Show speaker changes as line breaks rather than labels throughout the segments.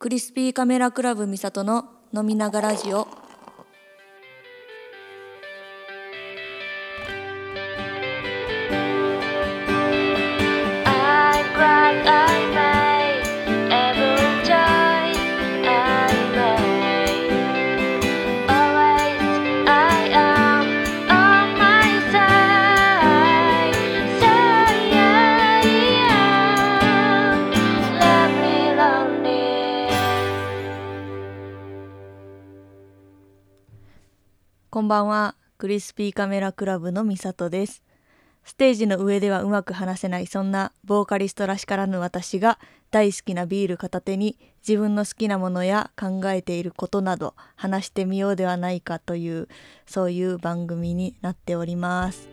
クリスピーカメラクラブミサトの飲みながラジオ。こんばんは。クリスピーカメラクラブのミサトです。ステージの上ではうまく話せないそんなボーカリストらしからぬ私が大好きなビール片手に自分の好きなものや考えていることなど話してみようではないかというそういう番組になっております。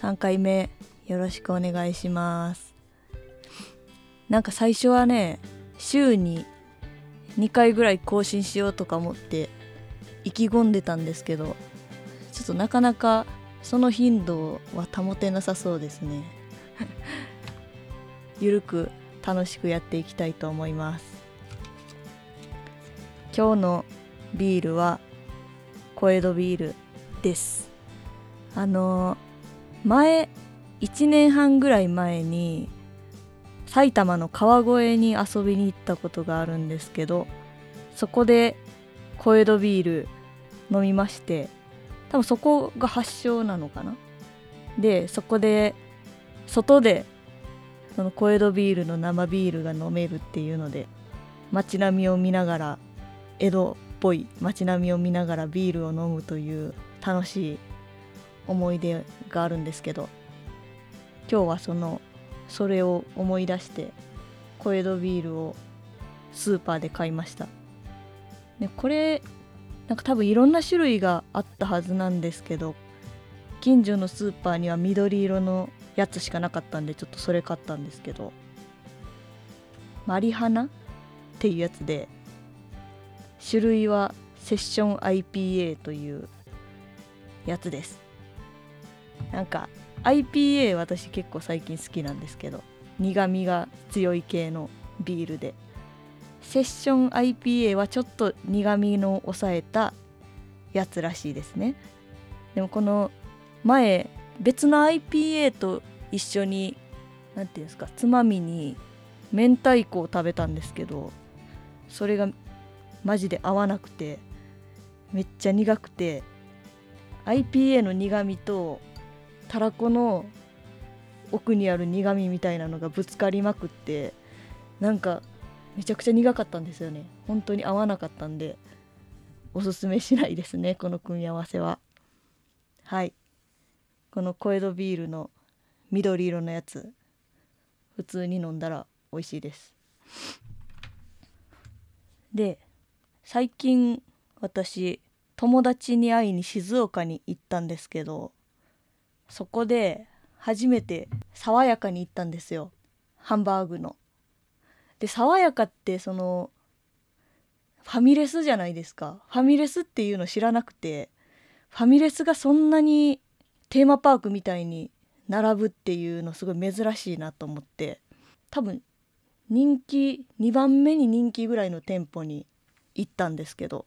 3回目よろしくお願いします。なんか最初はね週に2回ぐらい更新しようとか思って意気込んでたんですけどちょっとなかなかその頻度は保てなさそうですね。ゆるく楽しくやっていきたいと思います。今日のビールは小江戸ビールです。あの前1年半ぐらい前に埼玉の川越に遊びに行ったことがあるんですけどそこで小江戸ビール飲みまして多分そこが発祥なのかな。でそこで外でその小江戸ビールの生ビールが飲めるっていうので街並みを見ながら江戸っぽい街並みを見ながらビールを飲むという楽しい思い出があるんですけど今日はそのそれを思い出して小江戸ビールをスーパーで買いました。でこれなんか多分いろんな種類があったはずなんですけど近所のスーパーには緑色のやつしかなかったんでちょっとそれ買ったんですけどマリハナっていうやつで種類はセッション IPA というやつです。なんか IPA 私結構最近好きなんですけど苦みが強い系のビールで。セッション IPA はちょっと苦みの抑えたやつらしいですね。でもこの前別の IPA と一緒に何て言うんですかつまみに明太子を食べたんですけどそれがマジで合わなくてめっちゃ苦くて IPA の苦みとたらこの奥にある苦みみたいなのがぶつかりまくってなんかめちゃくちゃ苦かったんですよね。本当に合わなかったんでおすすめしないですねこの組み合わせは。はい。この小江戸ビールの緑色のやつ普通に飲んだら美味しいです。で最近私友達に会いに静岡に行ったんですけどそこで初めて爽やかに行ったんですよ。ハンバーグの。で爽やかってそのファミレスじゃないですか。ファミレスっていうの知らなくてファミレスがそんなにテーマパークみたいに並ぶっていうのすごい珍しいなと思って多分人気2番目に人気ぐらいの店舗に行ったんですけど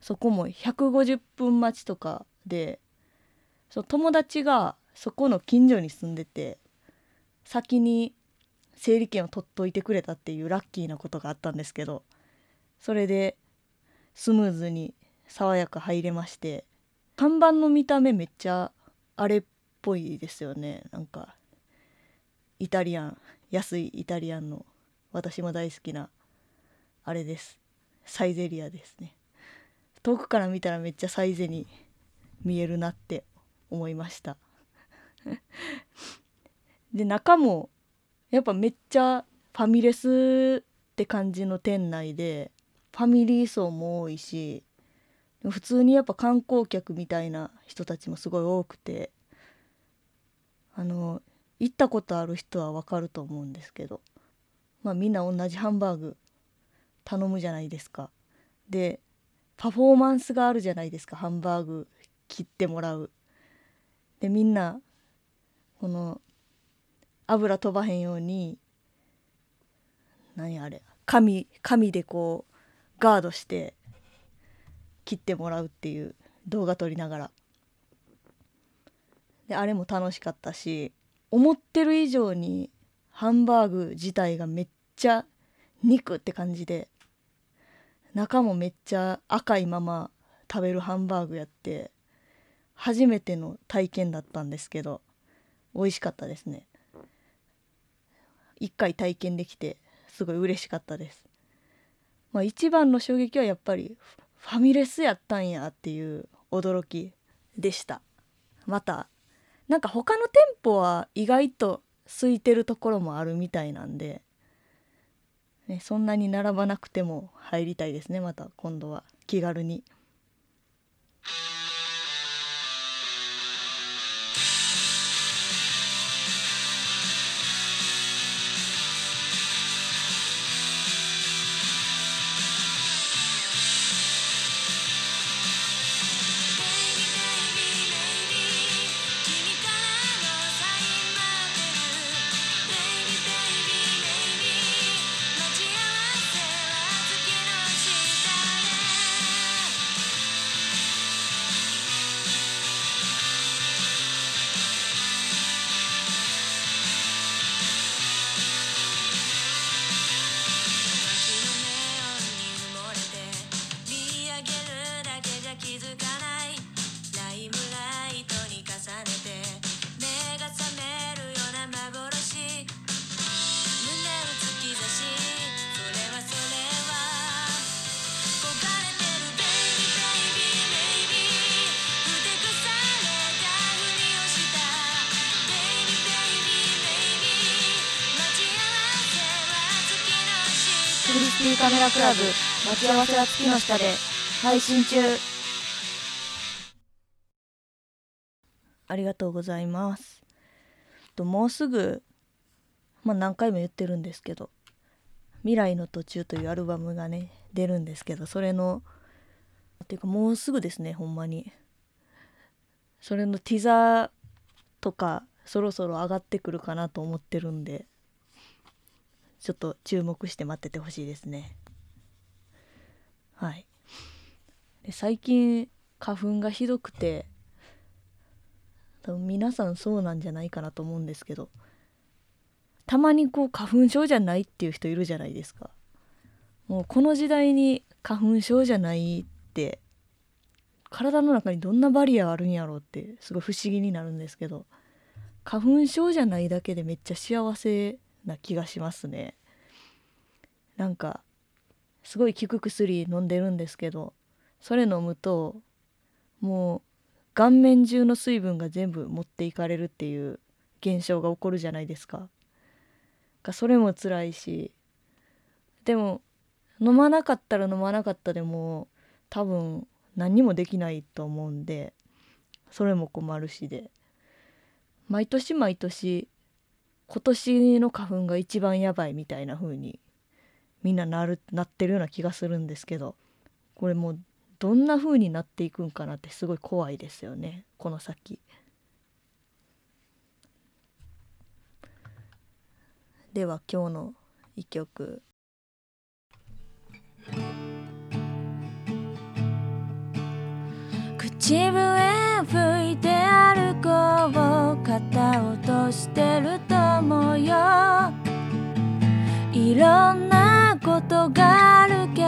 そこも150分待ちとかでその友達がそこの近所に住んでて先に整理券を取っといてくれたっていうラッキーなことがあったんですけどそれでスムーズに爽やか入れまして看板の見た目めっちゃあれっぽいですよね。なんかイタリアン安いイタリアンの私も大好きなあれです。サイゼリアですね。遠くから見たらめっちゃサイゼに見えるなって思いました。で中もやっぱめっちゃファミレスって感じの店内でファミリー層も多いし普通にやっぱ観光客みたいな人たちもすごい多くてあの行ったことある人はわかると思うんですけどまあみんな同じハンバーグ頼むじゃないですか。でパフォーマンスがあるじゃないですか。ハンバーグ切ってもらう。でみんなこの油飛ばへんように何あれ紙紙でこうガードして切ってもらうっていう動画撮りながら。であれも楽しかったし思ってる以上にハンバーグ自体がめっちゃ肉って感じで中もめっちゃ赤いまま食べるハンバーグやって初めての体験だったんですけど美味しかったですね。一回体験できてすごい嬉しかったです。まあ一番の衝撃はやっぱりファミレスやったんやっていう驚きでした。またなんか他の店舗は意外と空いてるところもあるみたいなんで、ね、そんなに並ばなくても入りたいですねまた今度は。気軽に。クリスティカメラクラブ待ち合わせは月の下で配信中。ありがとうございます。ともうすぐまあ何回も言ってるんですけど「未来の途中」というアルバムがね出るんですけどそれのっていうかもうすぐですねほんまに。それのティザーとかそろそろ上がってくるかなと思ってるんで。ちょっと注目して待っててほしいですね。はい。で最近花粉がひどくて多分皆さんそうなんじゃないかなと思うんですけどたまにこう花粉症じゃないっていう人いるじゃないですか。もうこの時代に花粉症じゃないって体の中にどんなバリアあるんやろうってすごい不思議になるんですけど花粉症じゃないだけでめっちゃ幸せな気がしますね。なんかすごい効く薬飲んでるんですけどそれ飲むともう顔面中の水分が全部持っていかれるっていう現象が起こるじゃないですか。それも辛いしでも飲まなかったら飲まなかったでも多分何にもできないと思うんでそれも困るしで。毎年毎年今年の花粉が一番やばいみたいな風にみんななるなってるような気がするんですけどこれもうどんな風になっていくんかなってすごい怖いですよね。この先。では今日の一曲。口笛吹いて歩こう。いろんなことがあるけ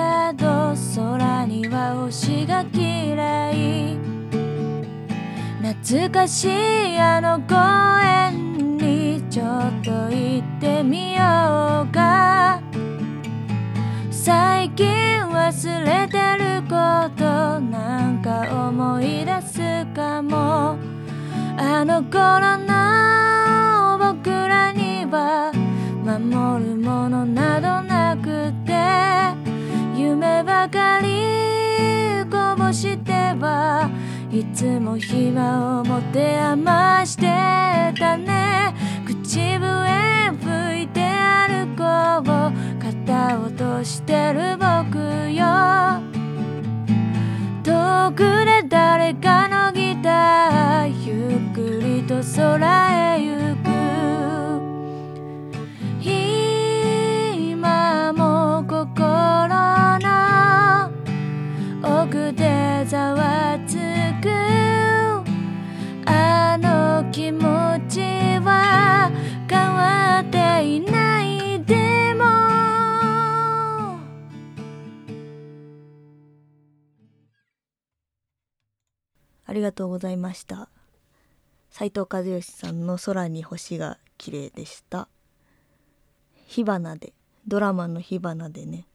ど空には星が綺麗。懐かしいあの公園にちょっと行ってみようか。最近忘れてることなんか思い出すかも。あの頃の守るものなどなくて夢ばかりこぼしてはいつも暇を持て余してたね。口笛吹いて歩こう肩落としてる僕よ。遠くで誰かのギターゆっくりと空へ行くりがとうございました。斉藤和義さんの空に星が綺麗でした。火花でドラマの火花でね。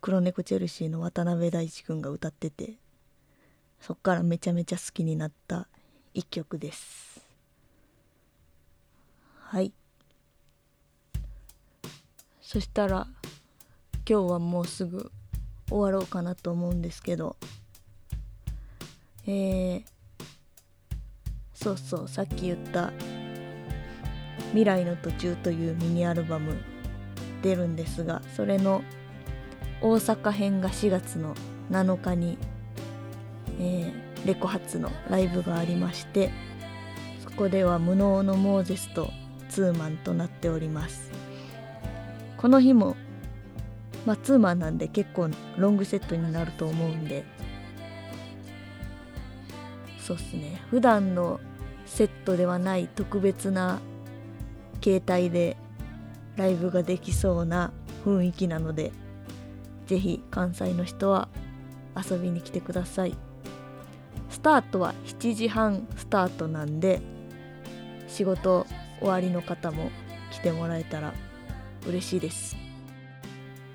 黒猫チェルシーの渡辺大知くんが歌っててそっからめちゃめちゃ好きになった一曲です。はい。そしたら今日はもうすぐ終わろうかなと思うんですけどえー、そうそうさっき言った「未来の途中」というミニアルバム出るんですがそれの大阪編が4月の7日に、えー、レコ発のライブがありましてそこでは無能のモーゼスとツーマンとなっております。この日もまあツーマンなんで結構ロングセットになると思うんでそうっすね。普段のセットではない特別な携帯でライブができそうな雰囲気なのでぜひ関西の人は遊びに来てください。スタートは7時半スタートなんで仕事終わりの方も来てもらえたら嬉しいです。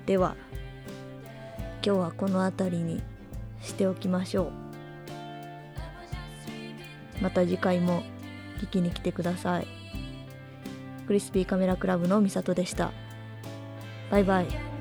では今日はこの辺りにしておきましょう。また次回も聞きに来てください。クリスピーカメラクラブのみさとでした。バイバイ。